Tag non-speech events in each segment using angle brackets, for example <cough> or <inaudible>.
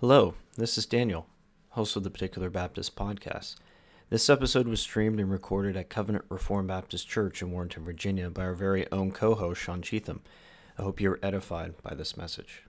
Hello, this is Daniel, host of the Particular Baptist Podcast. This episode was streamed and recorded at Covenant Reformed Baptist Church in Warrenton, Virginia by our very own co host, Sean Cheatham. I hope you are edified by this message.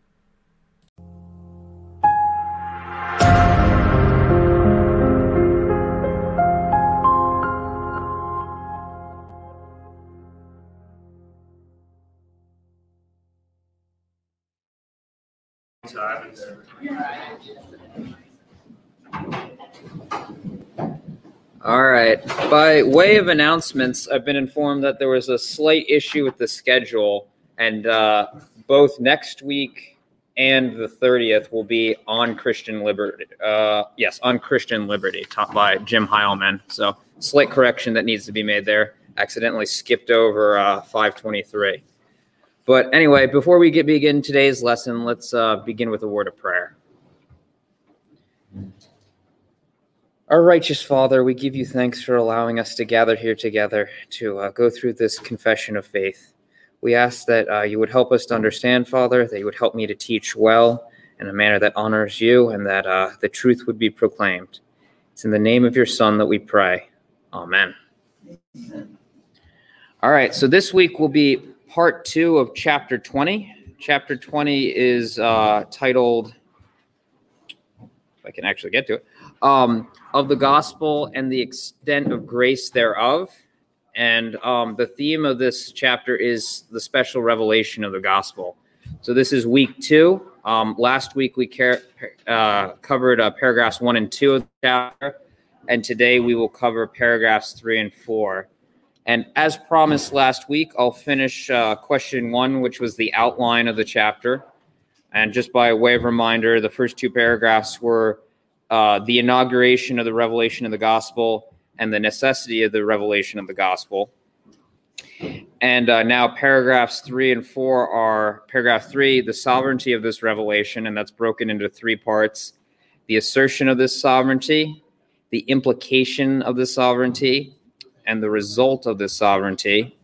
All right. By way of announcements, I've been informed that there was a slight issue with the schedule, and uh, both next week and the 30th will be on Christian Liberty. Uh, yes, on Christian Liberty, taught by Jim Heilman. So, slight correction that needs to be made there. Accidentally skipped over uh, 523. But anyway, before we get begin today's lesson, let's uh, begin with a word of prayer. Our righteous Father, we give you thanks for allowing us to gather here together to uh, go through this confession of faith. We ask that uh, you would help us to understand, Father, that you would help me to teach well in a manner that honors you, and that uh, the truth would be proclaimed. It's in the name of your Son that we pray. Amen. Amen. All right, so this week will be part two of chapter 20. Chapter 20 is uh, titled, if I can actually get to it, um, of the gospel and the extent of grace thereof. And um, the theme of this chapter is the special revelation of the gospel. So this is week two. Um, last week we uh, covered uh, paragraphs one and two of the chapter, and today we will cover paragraphs three and four. And as promised last week, I'll finish uh, question one, which was the outline of the chapter. And just by way of reminder, the first two paragraphs were uh, the inauguration of the revelation of the gospel and the necessity of the revelation of the gospel. And uh, now, paragraphs three and four are paragraph three, the sovereignty of this revelation, and that's broken into three parts the assertion of this sovereignty, the implication of this sovereignty, and the result of this sovereignty.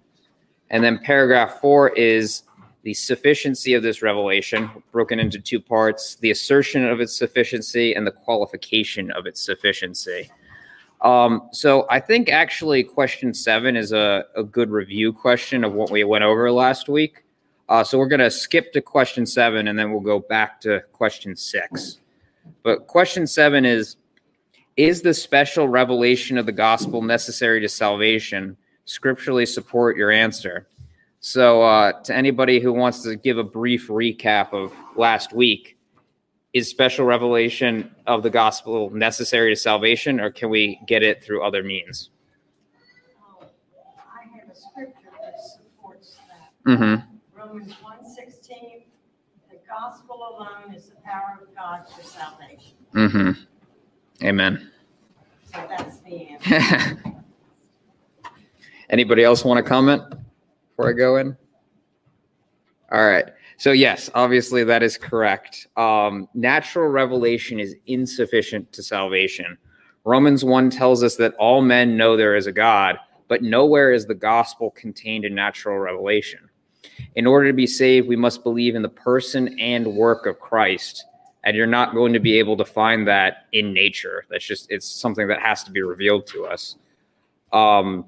And then, paragraph four is the sufficiency of this revelation, broken into two parts the assertion of its sufficiency and the qualification of its sufficiency. Um, so I think actually question seven is a, a, good review question of what we went over last week. Uh, so we're going to skip to question seven and then we'll go back to question six. But question seven is Is the special revelation of the gospel necessary to salvation? Scripturally support your answer. So, uh, to anybody who wants to give a brief recap of last week, is special revelation of the gospel necessary to salvation, or can we get it through other means? I have a scripture that supports that. Mm-hmm. Romans 1:16, the gospel alone is the power of God for salvation. Mm-hmm. Amen. So that's the answer. <laughs> Anybody else want to comment? before I go in? All right. So, yes, obviously that is correct. Um, natural revelation is insufficient to salvation. Romans 1 tells us that all men know there is a God, but nowhere is the gospel contained in natural revelation. In order to be saved, we must believe in the person and work of Christ. And you're not going to be able to find that in nature. That's just, it's something that has to be revealed to us. Um,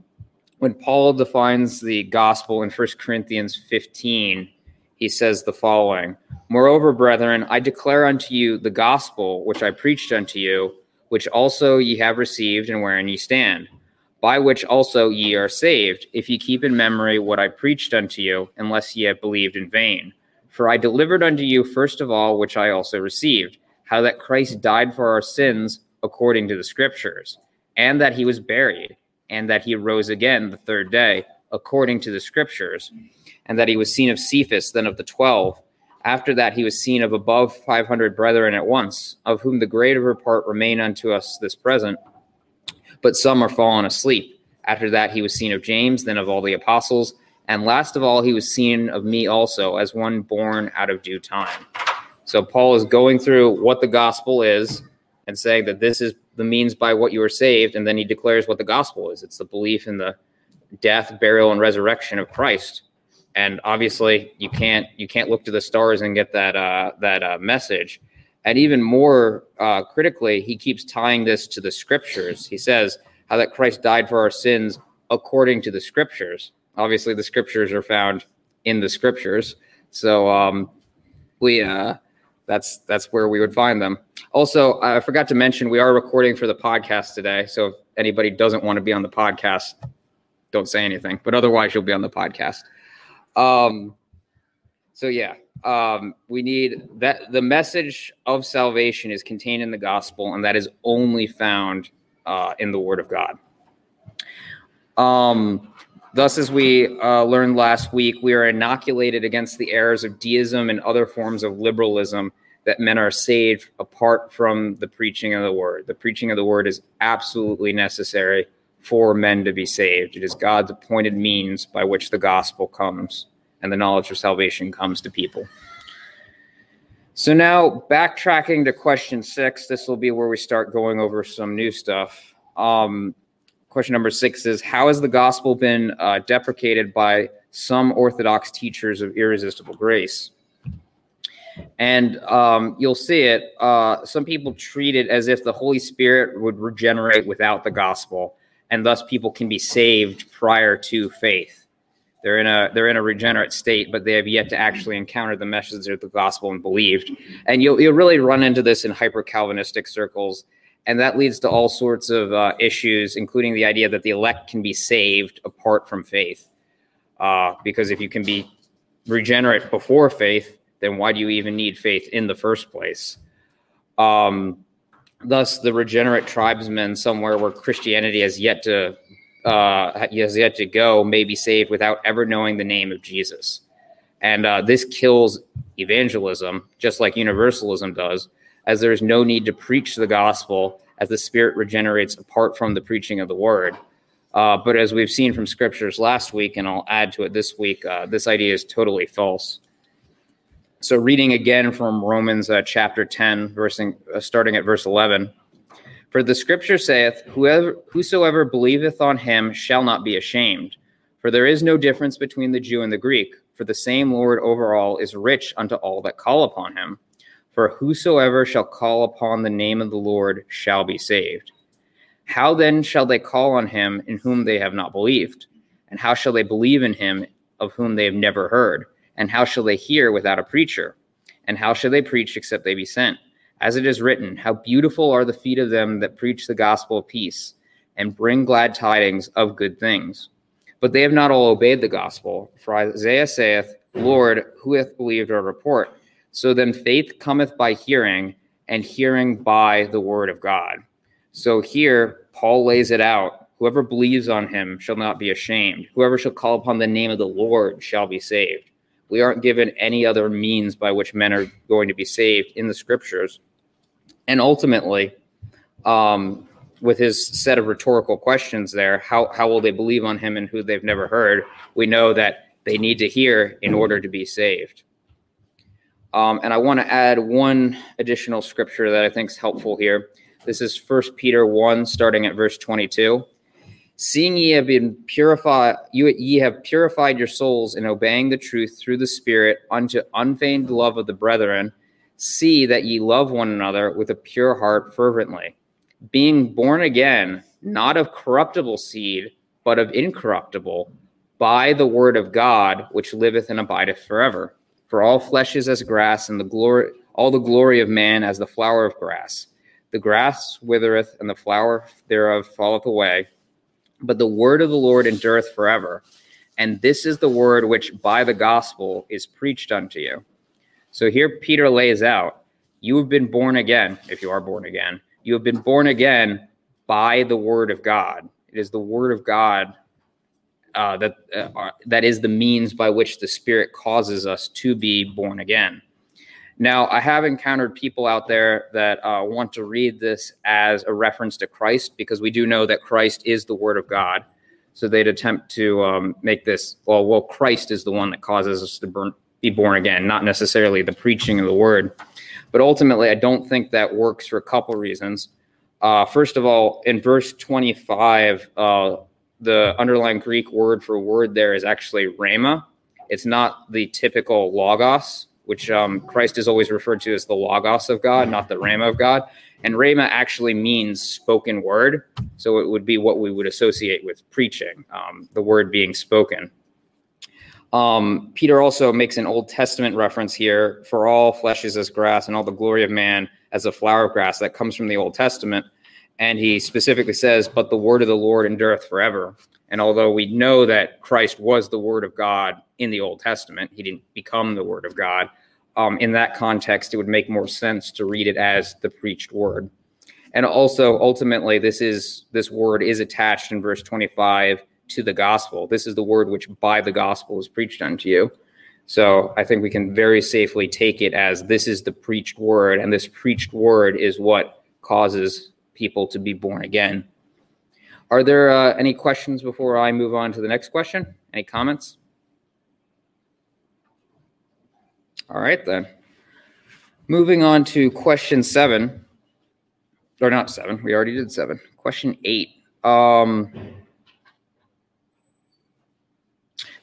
when Paul defines the gospel in 1 Corinthians 15, he says the following Moreover, brethren, I declare unto you the gospel which I preached unto you, which also ye have received, and wherein ye stand, by which also ye are saved, if ye keep in memory what I preached unto you, unless ye have believed in vain. For I delivered unto you first of all which I also received, how that Christ died for our sins according to the Scriptures, and that he was buried and that he rose again the third day, according to the scriptures, and that he was seen of Cephas, then of the twelve. After that, he was seen of above five hundred brethren at once, of whom the greater part remain unto us this present, but some are fallen asleep. After that, he was seen of James, then of all the apostles, and last of all, he was seen of me also, as one born out of due time. So, Paul is going through what the gospel is and saying that this is the means by what you are saved, and then he declares what the gospel is. It's the belief in the death, burial, and resurrection of Christ. And obviously, you can't you can't look to the stars and get that uh, that uh, message. And even more uh, critically, he keeps tying this to the scriptures. He says how that Christ died for our sins according to the scriptures. Obviously, the scriptures are found in the scriptures. So um, we uh, that's that's where we would find them. Also, I forgot to mention we are recording for the podcast today. So if anybody doesn't want to be on the podcast, don't say anything. But otherwise, you'll be on the podcast. Um, so yeah, um, we need that. The message of salvation is contained in the gospel, and that is only found uh, in the Word of God. Um, thus, as we uh, learned last week, we are inoculated against the errors of deism and other forms of liberalism that men are saved apart from the preaching of the Word. The preaching of the Word is absolutely necessary for men to be saved. It is God's appointed means by which the gospel comes and the knowledge of salvation comes to people. So now backtracking to question six, this will be where we start going over some new stuff. Um, question number six is How has the gospel been uh, deprecated by some Orthodox teachers of irresistible grace? And um, you'll see it. Uh, some people treat it as if the Holy Spirit would regenerate without the gospel, and thus people can be saved prior to faith. They're in a they're in a regenerate state, but they have yet to actually encounter the message of the gospel and believed. And you'll you'll really run into this in hyper Calvinistic circles, and that leads to all sorts of uh, issues, including the idea that the elect can be saved apart from faith. Uh, because if you can be regenerate before faith, then why do you even need faith in the first place? Um, thus, the regenerate tribesmen, somewhere where Christianity has yet to uh, has yet to go may be saved without ever knowing the name of Jesus. And uh, this kills evangelism, just like universalism does, as there is no need to preach the gospel as the Spirit regenerates apart from the preaching of the word. Uh, but as we've seen from scriptures last week, and I'll add to it this week, uh, this idea is totally false. So, reading again from Romans uh, chapter 10, versing, uh, starting at verse 11. For the scripture saith, Whoever, Whosoever believeth on him shall not be ashamed. For there is no difference between the Jew and the Greek, for the same Lord over all is rich unto all that call upon him. For whosoever shall call upon the name of the Lord shall be saved. How then shall they call on him in whom they have not believed? And how shall they believe in him of whom they have never heard? And how shall they hear without a preacher? And how shall they preach except they be sent? As it is written, How beautiful are the feet of them that preach the gospel of peace and bring glad tidings of good things. But they have not all obeyed the gospel. For Isaiah saith, Lord, who hath believed our report? So then faith cometh by hearing, and hearing by the word of God. So here, Paul lays it out. Whoever believes on him shall not be ashamed. Whoever shall call upon the name of the Lord shall be saved. We aren't given any other means by which men are going to be saved in the scriptures. And ultimately, um, with his set of rhetorical questions there, how, how will they believe on him and who they've never heard? We know that they need to hear in order to be saved. Um, and I want to add one additional scripture that I think is helpful here. This is First Peter 1, starting at verse 22. Seeing ye have been purified, you ye have purified your souls in obeying the truth through the Spirit unto unfeigned love of the brethren. See that ye love one another with a pure heart fervently, being born again, not of corruptible seed, but of incorruptible, by the word of God, which liveth and abideth forever. For all flesh is as grass, and the glory, all the glory of man as the flower of grass. The grass withereth, and the flower thereof falleth away but the word of the Lord endureth forever. And this is the word which by the gospel is preached unto you. So here Peter lays out you have been born again, if you are born again. You have been born again by the word of God. It is the word of God uh, that uh, that is the means by which the Spirit causes us to be born again. Now, I have encountered people out there that uh, want to read this as a reference to Christ because we do know that Christ is the Word of God. So they'd attempt to um, make this, well, well, Christ is the one that causes us to burn, be born again, not necessarily the preaching of the Word. But ultimately, I don't think that works for a couple reasons. Uh, first of all, in verse 25, uh, the underlying Greek word for word there is actually rhema. It's not the typical logos which um, Christ is always referred to as the Logos of God, not the Rhema of God. And Rhema actually means spoken word. So it would be what we would associate with preaching, um, the word being spoken. Um, Peter also makes an Old Testament reference here for all flesh is as grass and all the glory of man as a flower of grass that comes from the Old Testament. And he specifically says, But the word of the Lord endureth forever. And although we know that Christ was the word of God in the Old Testament, he didn't become the word of God. Um, in that context, it would make more sense to read it as the preached word. And also, ultimately, this is this word is attached in verse 25 to the gospel. This is the word which by the gospel is preached unto you. So I think we can very safely take it as this is the preached word, and this preached word is what causes people to be born again. Are there uh, any questions before I move on to the next question? Any comments? All right, then. Moving on to question seven, or not seven, we already did seven. Question eight. Um,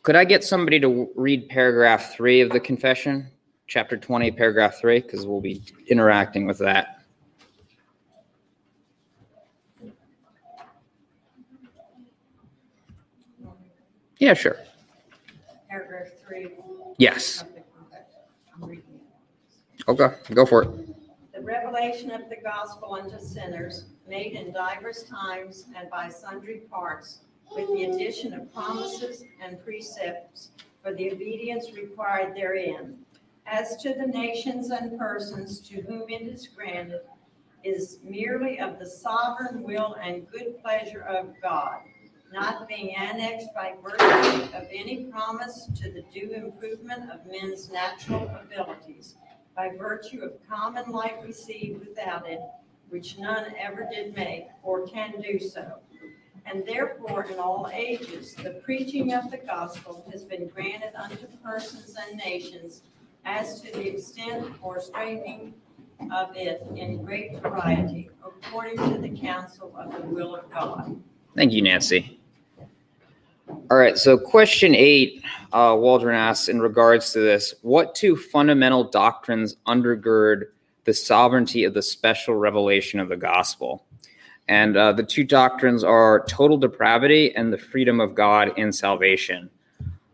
could I get somebody to read paragraph three of the confession, chapter 20, paragraph three? Because we'll be interacting with that. Yeah, sure. Paragraph three. Yes. of the confession. I'm reading it. Okay, go for it. The revelation of the gospel unto sinners, made in divers times and by sundry parts, with the addition of promises and precepts for the obedience required therein. As to the nations and persons to whom it is granted, is merely of the sovereign will and good pleasure of God, not being annexed by virtue of any promise to the due improvement of men's natural abilities, by virtue of common light received without it, which none ever did make or can do so. And therefore, in all ages, the preaching of the gospel has been granted unto persons and nations as to the extent or straightening of it in great variety, according to the counsel of the will of God. Thank you, Nancy. All right, so question eight, uh, Waldron asks in regards to this what two fundamental doctrines undergird the sovereignty of the special revelation of the gospel? And uh, the two doctrines are total depravity and the freedom of God in salvation.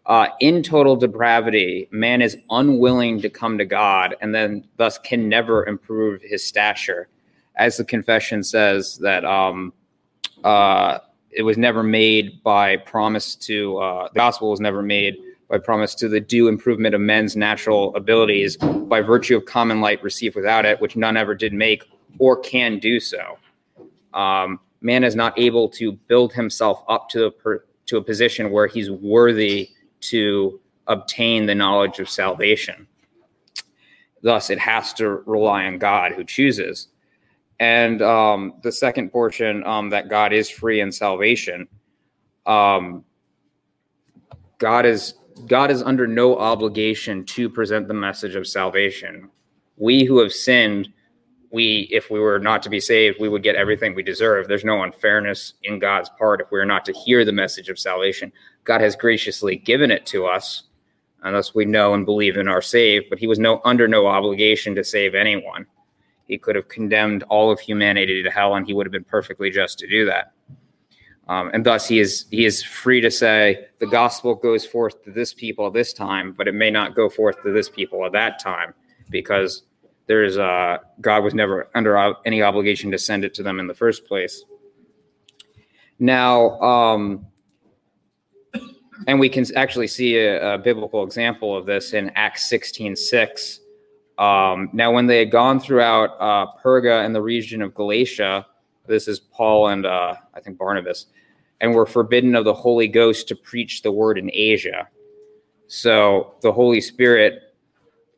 Uh, in total depravity, man is unwilling to come to God and then thus can never improve his stature. As the confession says, that um, uh, it was never made by promise to, uh, the gospel was never made by promise to the due improvement of men's natural abilities by virtue of common light received without it, which none ever did make or can do so. Um, man is not able to build himself up to a, per, to a position where he's worthy to obtain the knowledge of salvation. Thus, it has to rely on God who chooses. And um, the second portion, um, that God is free in salvation. Um, God is God is under no obligation to present the message of salvation. We who have sinned, we if we were not to be saved, we would get everything we deserve. There's no unfairness in God's part if we are not to hear the message of salvation. God has graciously given it to us, unless we know and believe and are saved. But He was no under no obligation to save anyone. He could have condemned all of humanity to hell, and He would have been perfectly just to do that. Um, and thus he is he is free to say the gospel goes forth to this people this time, but it may not go forth to this people at that time because there's uh, God was never under any obligation to send it to them in the first place. Now, um, and we can actually see a, a, biblical example of this in Acts 16 6. Um, now, when they had gone throughout uh, Perga and the region of Galatia, this is Paul and uh, I think Barnabas, and were forbidden of the Holy Ghost to preach the word in Asia. So the Holy Spirit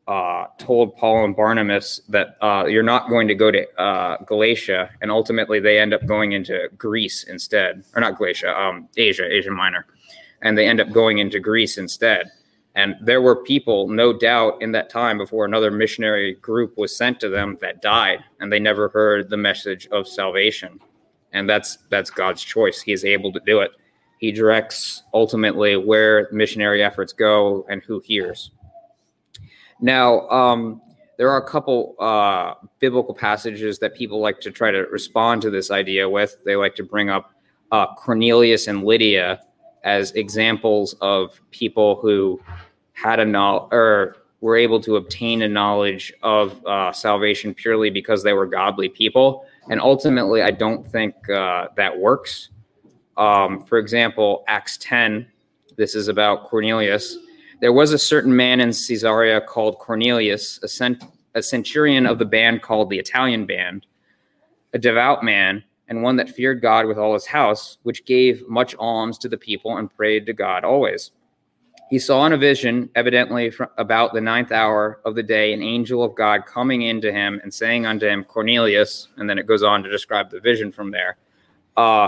uh, told Paul and Barnabas that uh, you're not going to go to uh, Galatia, and ultimately they end up going into Greece instead, or not Galatia, um, Asia, Asia Minor, and they end up going into Greece instead. And there were people, no doubt, in that time before another missionary group was sent to them that died, and they never heard the message of salvation and that's that's God's choice. He is able to do it. He directs ultimately where missionary efforts go and who hears. Now, um, there are a couple uh, biblical passages that people like to try to respond to this idea with. They like to bring up uh, Cornelius and Lydia as examples of people who had a knowledge or were able to obtain a knowledge of uh, salvation purely because they were godly people. And ultimately, I don't think uh, that works. Um, for example, Acts 10, this is about Cornelius. There was a certain man in Caesarea called Cornelius, a, cent- a centurion of the band called the Italian band, a devout man, and one that feared God with all his house, which gave much alms to the people and prayed to God always. He saw in a vision, evidently about the ninth hour of the day, an angel of God coming into him and saying unto him, Cornelius, and then it goes on to describe the vision from there. Uh,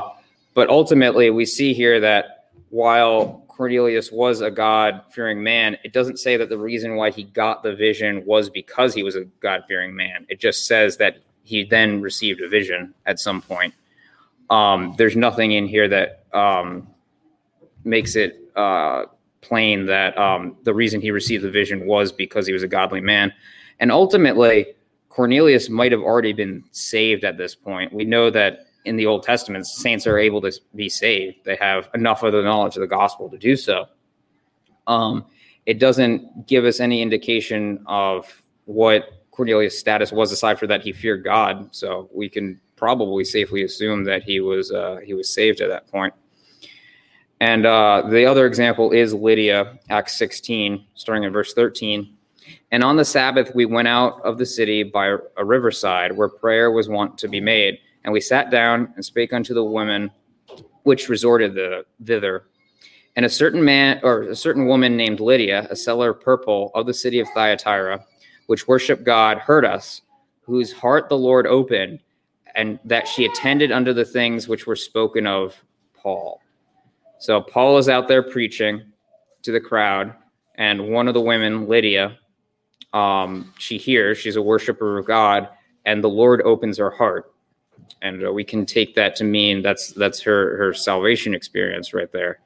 but ultimately, we see here that while Cornelius was a God fearing man, it doesn't say that the reason why he got the vision was because he was a God fearing man. It just says that he then received a vision at some point. Um, there's nothing in here that um, makes it uh, plain that um, the reason he received the vision was because he was a godly man. And ultimately, Cornelius might have already been saved at this point. We know that in the Old Testament, saints are able to be saved. They have enough of the knowledge of the gospel to do so. Um, it doesn't give us any indication of what Cornelius' status was, aside from that he feared God. So we can probably safely assume that he was uh, he was saved at that point. And uh, the other example is Lydia, Acts 16, starting in verse 13. And on the Sabbath, we went out of the city by a riverside where prayer was wont to be made. And we sat down and spake unto the women which resorted the, thither. And a certain man, or a certain woman named Lydia, a seller of purple of the city of Thyatira, which worship God, heard us, whose heart the Lord opened, and that she attended unto the things which were spoken of Paul. So Paul is out there preaching to the crowd, and one of the women, Lydia, um, she hears she's a worshiper of God, and the Lord opens her heart, and uh, we can take that to mean that's that's her her salvation experience right there.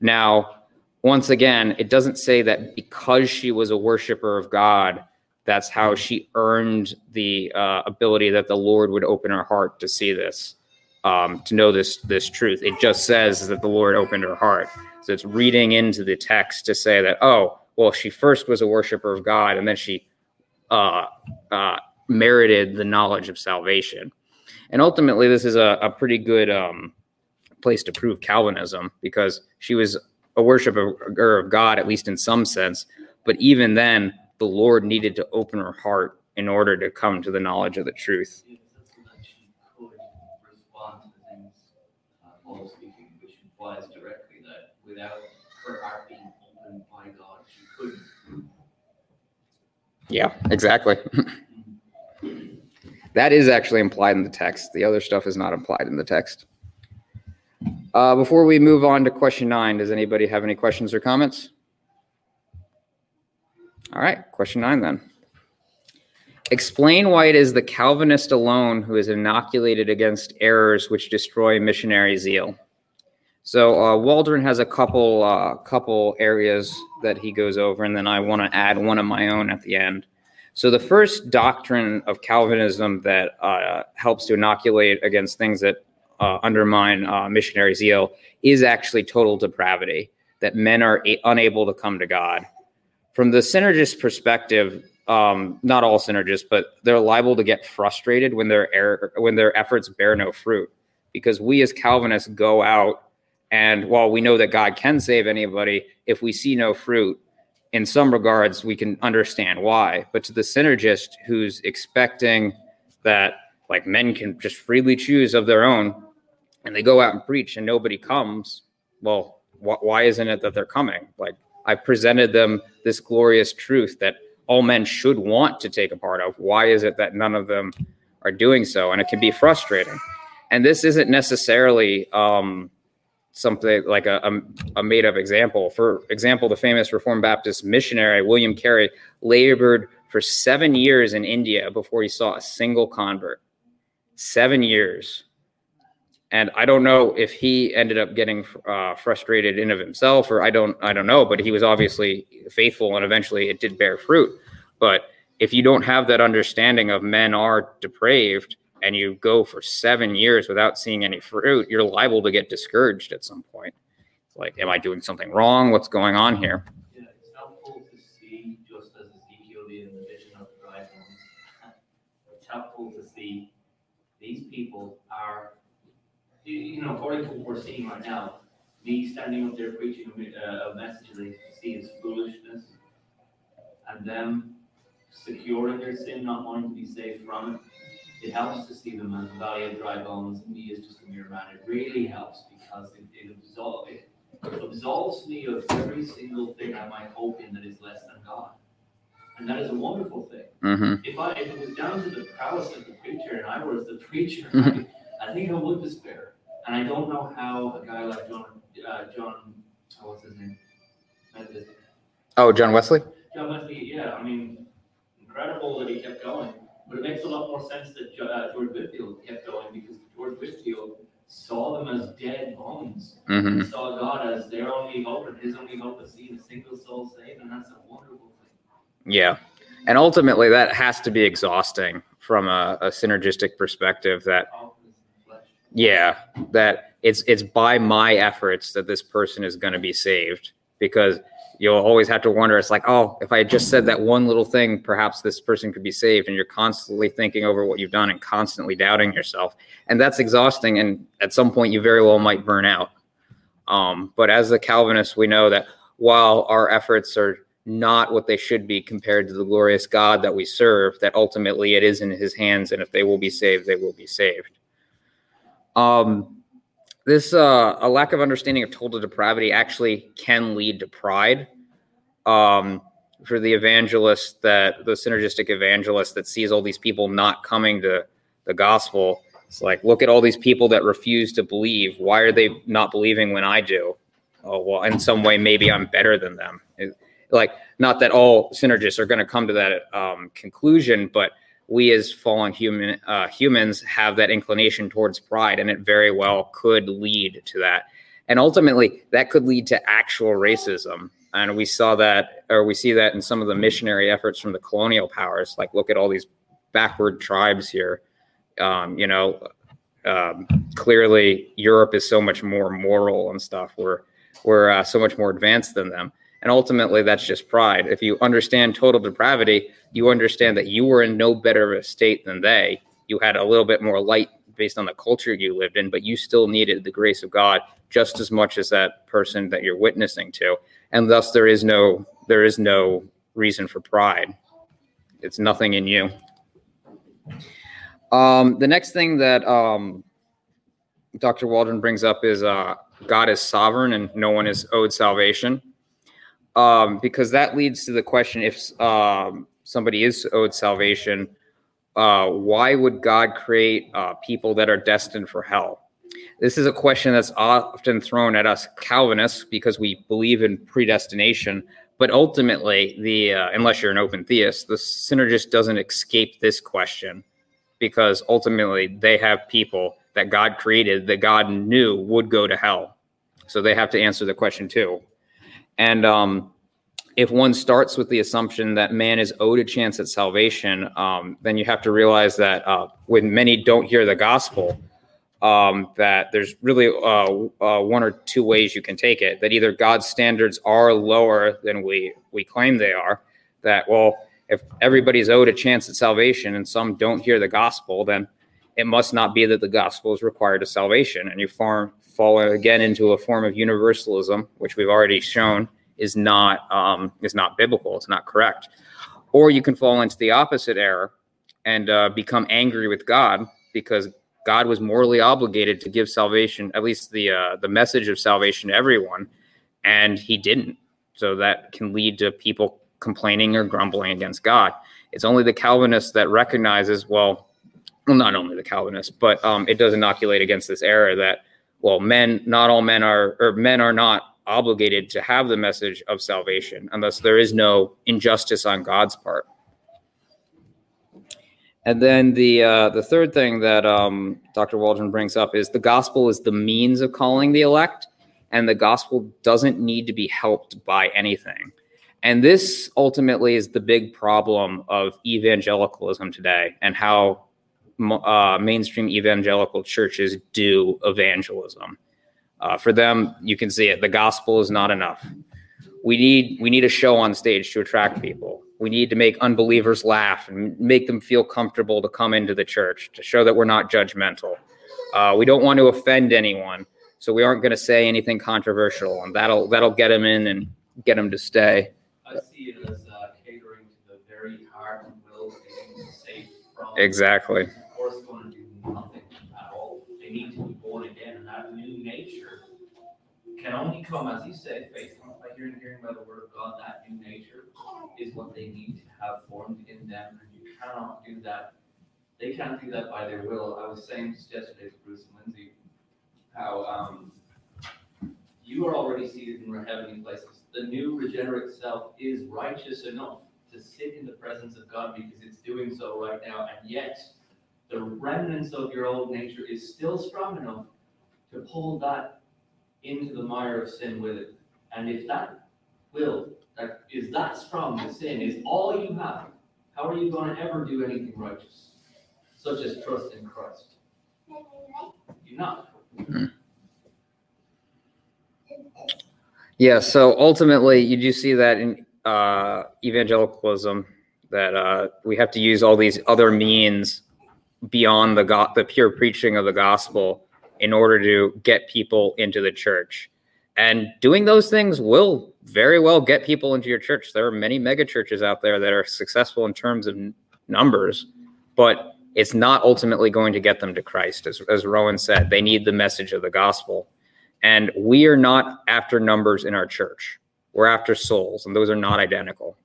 Now, once again, it doesn't say that because she was a worshiper of God, that's how she earned the uh, ability that the Lord would open her heart to see this um, to know this this truth. It just says that the Lord opened her heart. So it's reading into the text to say that oh well she first was a worshiper of God and then she uh, uh, merited the knowledge of salvation. And ultimately, this is a, a pretty good um, place to prove Calvinism because she was a worshiper of God, at least in some sense. But even then, the Lord needed to open her heart in order to come to the knowledge of the truth. implies directly that without her heart being opened by God, she couldn't. Yeah, exactly. that is actually implied in the text. The other stuff is not implied in the text. Uh, before we move on to question nine, does anybody have any questions or comments? All right, question nine then. Explain why it is the Calvinist alone who is inoculated against errors which destroy missionary zeal. So uh, Waldron has a couple uh, couple areas that he goes over, and then I want to add one of my own at the end. So the first doctrine of Calvinism that uh, helps to inoculate against things that uh, undermine uh, missionary zeal is actually total depravity. That men are a- unable to come to God. From the synergist perspective, um, not all synergists, but they're liable to get frustrated when their when their efforts bear no fruit, because we as Calvinists go out and while we know that God can save anybody, if we see no fruit, in some regards, we can understand why. But to the synergist who's expecting that like men can just freely choose of their own and they go out and preach and nobody comes, well, wh- why isn't it that they're coming? Like I presented them this glorious truth that all men should want to take a part of. Why is it that none of them are doing so? And it can be frustrating. And this isn't necessarily, um, something like a, a, a, made up example. For example, the famous Reformed Baptist missionary William Carey labored for seven years in India before he saw a single convert. Seven years. And I don't know if he ended up getting uh, frustrated in of himself, or I don't, I don't know. But he was obviously faithful, and eventually it did bear fruit. But if you don't have that understanding of men are depraved and you go for seven years without seeing any fruit, you're liable to get discouraged at some point. It's like, am I doing something wrong? What's going on here? Yeah, it's helpful to see, just as Ezekiel the vision of the dry bones. <laughs> It's helpful to see these people are, you- you know, according to what we're seeing right now, me standing up there preaching a, uh, a message that they see as foolishness, and them secure in their sin, not wanting to be saved from it. It helps to see them as a valley of dry bones, and me as just a mere man. It really helps because it, it absolves, it absolves me of every single thing I might hope in that is less than God. And that is a wonderful thing. Mm-hmm. If I, if it was down to the prowess of the preacher and I was the <laughs> preacher, Mhm. I, I think I would despair. And I don't know how a guy like John, uh, John, oh, what's his name? Oh, John Wesley? John Wesley, yeah, I mean, incredible that he kept going. But it makes a lot more sense that uh, George Whitefield kept going because George Whitefield saw them as dead bones. Mm-hmm. He saw God as their only hope and his only hope is seeing a single soul saved, and that's a wonderful thing. Yeah. And ultimately, that has to be exhausting from a, a synergistic perspective that Confidence in the flesh. Yeah that it's it's by my efforts that this person is going to be saved because you'll always have to wonder it's like oh if i just said that one little thing perhaps this person could be saved and you're constantly thinking over what you've done and constantly doubting yourself. And that's exhausting and at some point you very well might burn out. Um, but as the calvinists we know that while our efforts are not what they should be compared to the glorious god that we serve that ultimately it is in his hands and if they will be saved they will be saved um, this uh, a lack of understanding of total depravity actually can lead to pride. Um, for the evangelist that the synergistic evangelist that sees all these people not coming to the gospel, it's like, look at all these people that refuse to believe. Why are they not believing when I do? Oh well, in some way, maybe I'm better than them. It- like, not that all synergists are going to come to that um, conclusion, but we as fallen human uh, humans have that inclination towards pride, and it very well could lead to that. And ultimately, that could lead to actual racism. And we saw that, or we see that in some of the missionary efforts from the colonial powers. Like, look at all these backward tribes here. Um, you know, um, clearly Europe is so much more moral and stuff. We're we're uh, so much more advanced than them. And ultimately, that's just pride. If you understand total depravity, you understand that you were in no better of a state than they. You had a little bit more light based on the culture you lived in, but you still needed the grace of God just as much as that person that you're witnessing to. And thus there is no there is no reason for pride. It's nothing in you. Um, the next thing that um, Dr. Waldron brings up is uh, God is sovereign and no one is owed salvation um, because that leads to the question if um, somebody is owed salvation, uh, why would God create uh, people that are destined for hell? This is a question that's often thrown at us Calvinists because we believe in predestination. But ultimately, the uh, unless you're an open theist, the synergist doesn't escape this question because ultimately they have people that God created that God knew would go to hell. So they have to answer the question too. And um, if one starts with the assumption that man is owed a chance at salvation, um, then you have to realize that uh, when many don't hear the gospel, um, that there's really uh, uh, one or two ways you can take it. That either God's standards are lower than we we claim they are. That well, if everybody's owed a chance at salvation and some don't hear the gospel, then it must not be that the gospel is required of salvation, and you farm, fall again into a form of universalism, which we've already shown is not um, is not biblical. It's not correct. Or you can fall into the opposite error and uh, become angry with God because God was morally obligated to give salvation, at least the uh, the message of salvation to everyone, and He didn't. So that can lead to people complaining or grumbling against God. It's only the Calvinist that recognizes, well, well, not only the Calvinists, but um, it does inoculate against this error that, well, men, not all men are, or men are not obligated to have the message of salvation unless there is no injustice on God's part. And then the uh, the third thing that um, Dr. Waldron brings up is the gospel is the means of calling the elect, and the gospel doesn't need to be helped by anything. And this ultimately is the big problem of evangelicalism today and how uh, mainstream evangelical churches do evangelism. Uh, for them, you can see it. The gospel is not enough. We need we need a show on stage to attract people. We need to make unbelievers laugh and make them feel comfortable to come into the church to show that we're not judgmental. Uh, we don't want to offend anyone, so we aren't going to say anything controversial, and that'll that'll get them in and get them to stay. I see it as uh, catering to the very heart and will saved from. Exactly. Of course, going to do nothing at all. They need to be born again, and that new nature can only come, as you say, faith comes by hearing, hearing by the word of God. That new nature is what they need to have formed in them, and you cannot do that. They can't do that by their will. I was saying just yesterday to Bruce and Lindsay how um, you are already seated in heavenly places. The new regenerate self is righteous enough to sit in the presence of God because it's doing so right now, and yet the remnants of your old nature is still strong enough to pull that into the mire of sin with it. And if that will that is that strong the sin is all you have, how are you going to ever do anything righteous, such as trust in Christ? You're not. Yeah, so ultimately, you do see that in uh, evangelicalism that uh, we have to use all these other means beyond the go- the pure preaching of the gospel in order to get people into the church. And doing those things will very well get people into your church. There are many mega churches out there that are successful in terms of numbers, but it's not ultimately going to get them to Christ. As, as Rowan said, they need the message of the gospel. And we are not after numbers in our church. We're after souls, and those are not identical.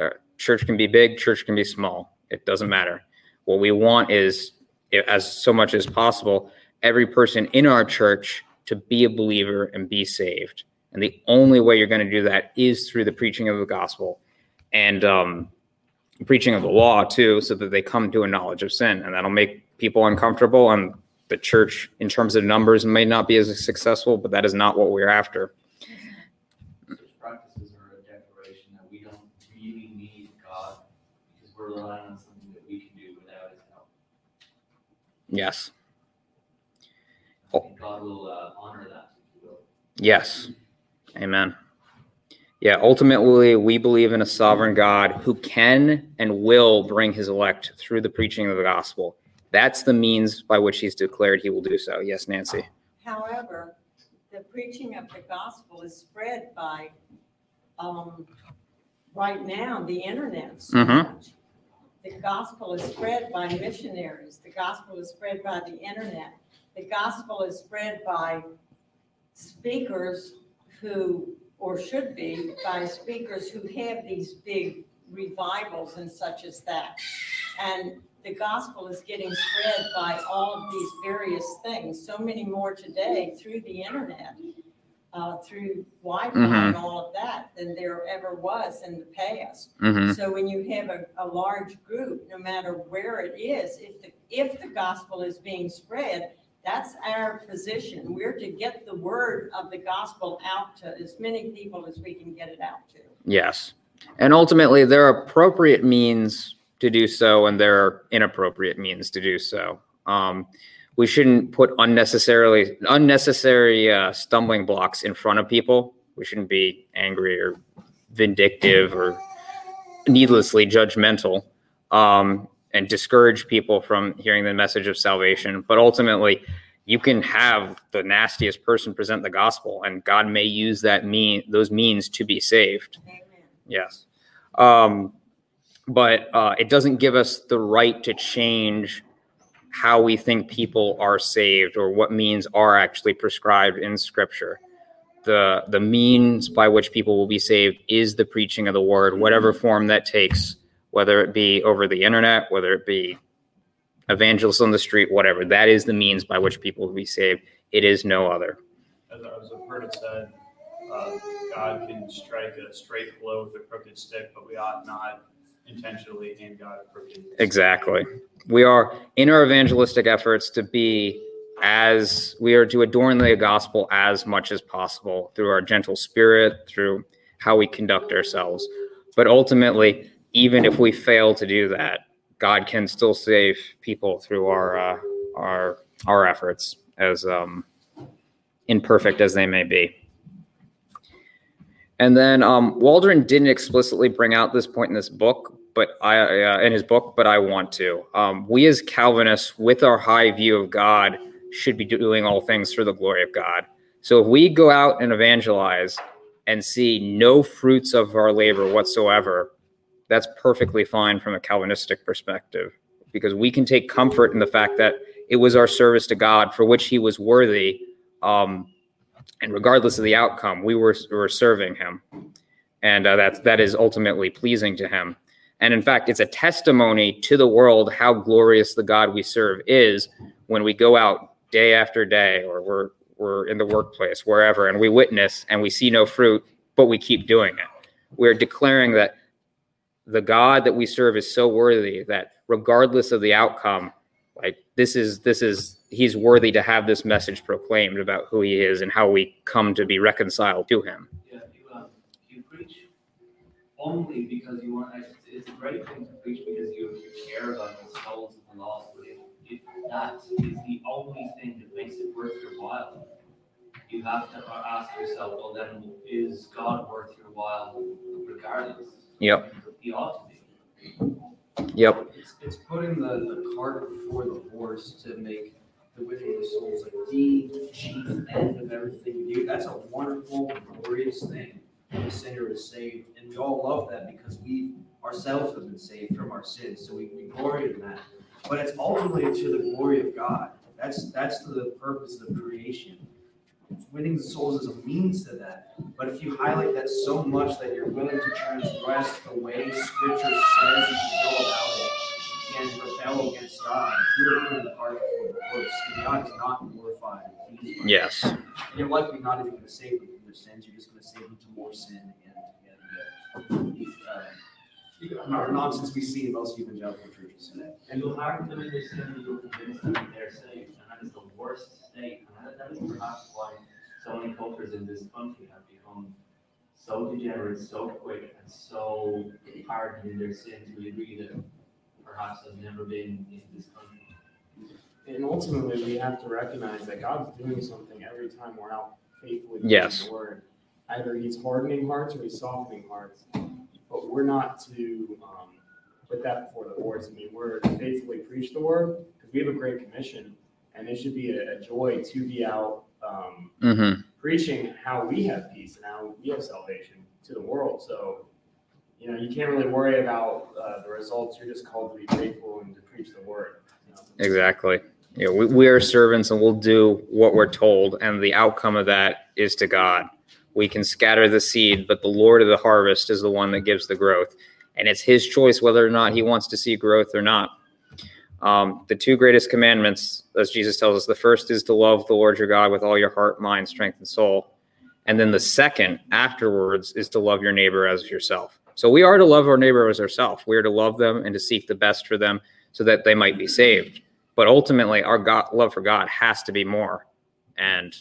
Uh, church can be big, church can be small. It doesn't matter. What we want is, as so much as possible, every person in our church to be a believer and be saved. And the only way you're going to do that is through the preaching of the gospel and um, preaching of the law, too, so that they come to a knowledge of sin. And that'll make people uncomfortable. And the church, in terms of numbers, may not be as successful, but that is not what we're after. Practices are a declaration that we don't really need God because we're relying on something that we can do without His help. Yes. I think God will uh, honor that, if you will. Yes. Amen. Yeah, ultimately, we believe in a sovereign God who can and will bring his elect through the preaching of the gospel. That's the means by which he's declared he will do so. Yes, Nancy. However, the preaching of the gospel is spread by, um, right now, the internet so Mhm. much. The gospel is spread by missionaries. The gospel is spread by the internet. The gospel is spread by speakers who, or should be, by speakers who have these big revivals and such as that. And the gospel is getting spread by all of these various things, so many more today through the internet, uh, through Wi-Fi and all of that than there ever was in the past. hmm So when you have a, a large group, no matter where it is, if the, if the gospel is being spread, that's our position. We're to get the word of the gospel out to as many people as we can get it out to. Yes. And ultimately, there are appropriate means to do so, and there are inappropriate means to do so. Um, we shouldn't put unnecessarily unnecessary uh, stumbling blocks in front of people. We shouldn't be angry or vindictive or needlessly judgmental um, and discourage people from hearing the message of salvation. But ultimately, you can have the nastiest person present the gospel, and God may use that mean those means to be saved. Amen. Yes. Um, but uh, it doesn't give us the right to change how we think people are saved or what means are actually prescribed in scripture. The, the means by which people will be saved is the preaching of the word, whatever form that takes, whether it be over the internet, whether it be evangelists on the street, whatever. That is the means by which people will be saved. It is no other. as, I've heard it said, uh, God can strike a straight blow with a crooked stick, but we ought not intentionally hand God a crooked. stick. Exactly. We are in our evangelistic efforts to be as we are to adorn the gospel as much as possible through our gentle spirit, through how we conduct ourselves. But ultimately, even if we fail to do that, God can still save people through our uh, our our efforts, as um, imperfect as they may be. And then um, Waldron didn't explicitly bring out this point in this book, but I uh, in his book, but I want to. Um, we as Calvinists, with our high view of God, should be doing all things for the glory of God. So if we go out and evangelize and see no fruits of our labor whatsoever, that's perfectly fine from a Calvinistic perspective, because we can take comfort in the fact that it was our service to God for which He was worthy. Um, and regardless of the outcome, we were, were serving him. And uh, that, that is ultimately pleasing to him. And in fact, it's a testimony to the world how glorious the God we serve is when we go out day after day or we're, we're in the workplace, wherever, and we witness and we see no fruit, but we keep doing it. We're declaring that the God that we serve is so worthy that regardless of the outcome, like this is this is he's worthy to have this message proclaimed about who he is and how we come to be reconciled to him. Yeah, you, um, you preach only because you want, it's, it's a great thing to preach because you care about the souls of the lost, but if, if that is the only thing that makes it worth your while, you have to ask yourself, well then, is God worth your while regardless? Yep. He ought to be. Yep. It's, it's putting the, the cart before the horse to make the winning of the souls like the chief end of everything we do. That's a wonderful, glorious thing. The sinner is saved, and we all love that because we ourselves have been saved from our sins. So we, we glory in that. But it's ultimately to the glory of God. That's that's the purpose of creation. Winning the souls is a means to that. But if you highlight that so much that you're willing to transgress the way Scripture says you should go about it and rebel against God, you're putting the cart before the horse. And God is not glorified. and pleased by Yes. And you're likely not even going to save them from their sins. You're just going to save them to more sin and, and uh, our nonsense we see in most evangelical churches today. And you'll harm them in their sin, and you'll convince them that they're saved, and that is the worst state. And that, that is perhaps why so many cultures in this country have become so degenerate, so quick, and so hardened in their sin to a degree that perhaps has never been in this country. And ultimately, we have to recognize that God's doing something every time we're out faithfully preaching Yes. the word. Either He's hardening hearts or He's softening hearts. But we're not to um, put that before the horse. I mean, we're to faithfully preach the word because we have a great commission, and it should be a, a joy to be out um, Mm-hmm. preaching how we have peace and how we have salvation to the world. So, you know, you can't really worry about uh, the results. You're just called to be faithful and to preach the word. you know. Exactly. Yeah, we, we are servants and we'll do what we're told, and the outcome of that is to God. We can scatter the seed, but the Lord of the harvest is the one that gives the growth. And it's his choice whether or not he wants to see growth or not. Um, the two greatest commandments, as Jesus tells us, the first is to love the Lord your God with all your heart, mind, strength, and soul. And then the second afterwards is to love your neighbor as yourself. So we are to love our neighbor as ourselves. We are to love them and to seek the best for them so that they might be saved. But ultimately, our God, love for God has to be more, and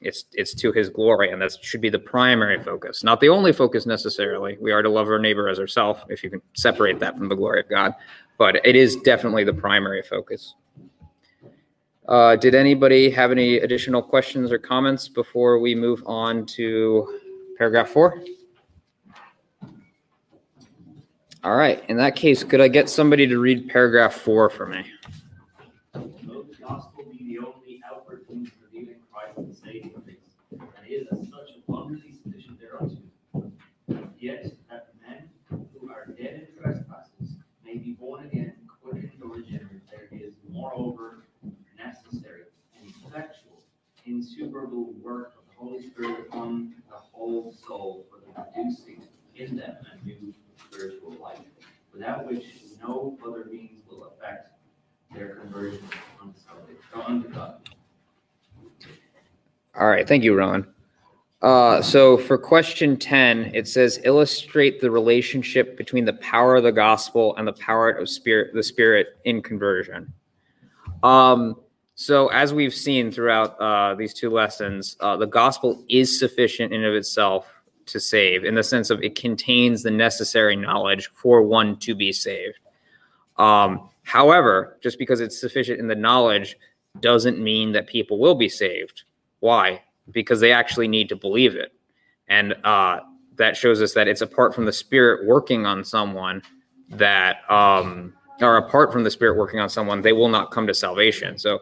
it's it's to His glory, and that should be the primary focus, not the only focus necessarily. We are to love our neighbor as ourselves, if you can separate that from the glory of God, but it is definitely the primary focus. Uh, did anybody have any additional questions or comments before we move on to paragraph four? All right. In that case, could I get somebody to read paragraph four for me? Though the gospel be the only outward means of revealing Christ and saving things, and is such abundantly sufficient thereunto. Yet that men who are dead in trespasses may be born again, quickened or regenerate, there is moreover necessary and effectual, insuperable work of the Holy Spirit upon the whole soul for the producing in them a new spiritual life, without which no other means will affect their conversion unto God. All right. Thank you, Ron. Uh, so for question 10, it says illustrate the relationship between the power of the gospel and the power of spirit, the spirit in conversion. Um, so as we've seen throughout uh, these two lessons, uh, the gospel is sufficient in of itself to save in the sense of it contains the necessary knowledge for one to be saved. Um, however, just because it's sufficient in the knowledge doesn't mean that people will be saved. Why? Because they actually need to believe it. And uh, that shows us that it's apart from the Spirit working on someone that, um, or apart from the Spirit working on someone, they will not come to salvation. So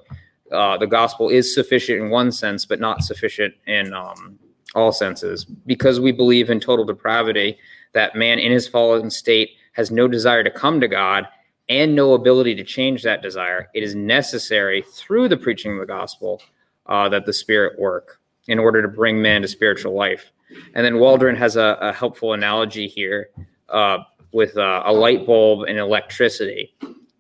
uh, the gospel is sufficient in one sense, but not sufficient in um, all senses. Because we believe in total depravity, that man in his fallen state has no desire to come to God and no ability to change that desire. It is necessary through the preaching of the gospel uh, that the Spirit work in order to bring man to spiritual life. And then Waldron has a, a helpful analogy here uh, with uh, a light bulb and electricity.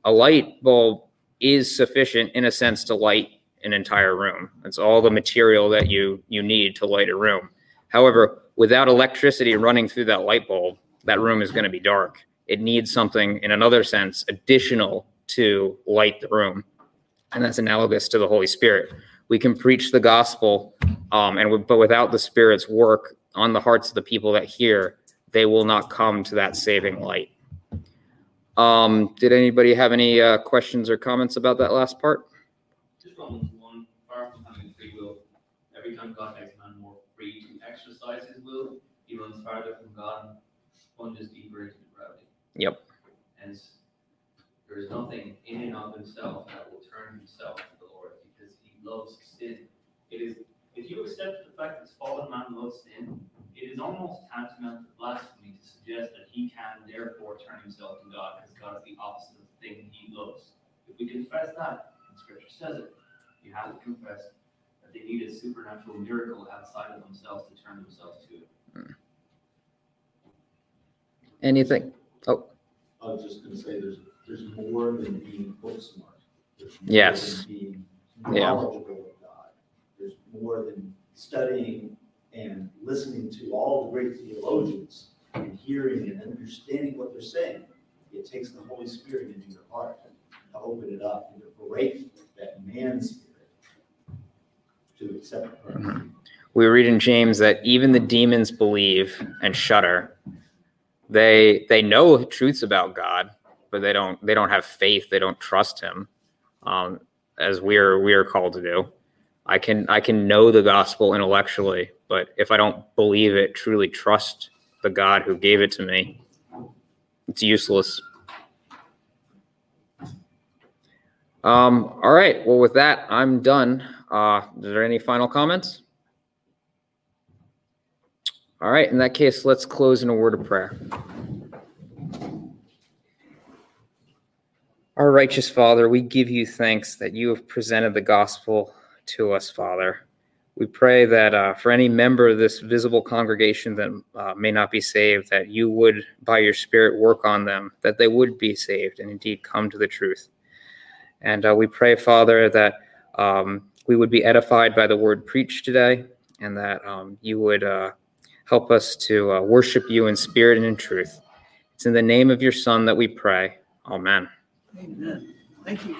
A light bulb is sufficient in a sense to light an entire room. It's all the material that you you need to light a room. However, without electricity running through that light bulb, that room is going to be dark. It needs something in another sense additional to light the room. And that's analogous to the Holy Spirit. We can preach the gospel, um, and but without the Spirit's work on the hearts of the people that hear, they will not come to that saving light. Um, did anybody have any uh, questions or comments about that last part? Just Romans one, far from having free will, every time God makes man more free to exercise his will, he runs farther from God and plunges deeper into depravity. Yep. And there is nothing in and of himself that will turn himself to the Lord because he loves sin. It is if you accept the fact that fallen man loves sin, it is almost tantamount to blasphemy to suggest that he can therefore turn himself to God because God is the opposite of the thing he loves. If we confess that, and Scripture says it, you have to confess that they need a supernatural miracle outside of themselves to turn themselves to it. Anything? Oh, I was just gonna say, there's, there's more than being book smart. There's more Yes. than Being Yeah. knowledgeable of God. There's more than studying and listening to all the great theologians and hearing and understanding what they're saying. It takes the Holy Spirit into your heart to open it up and to break that man's spirit to accept Christ. we read in James that even the demons believe and shudder. They they know truths about God, but they don't they don't have faith. They don't trust Him, um, as we're we are called to do. I can I can know the gospel intellectually, but if I don't believe it, truly trust the God who gave it to me, it's useless. Um, all right. Well, with that, I'm done. Uh, is there any final comments? All right. In that case, let's close in a word of prayer. Our righteous Father, we give you thanks that you have presented the gospel to us, Father. We pray that uh, for any member of this visible congregation that uh, may not be saved, that you would, by your Spirit, work on them, that they would be saved and indeed come to the truth. And uh, we pray, Father, that um, we would be edified by the word preached today, and that um, you would uh, help us to uh, worship you in spirit and in truth. It's in the name of your Son that we pray. Amen. Amen. Thank you.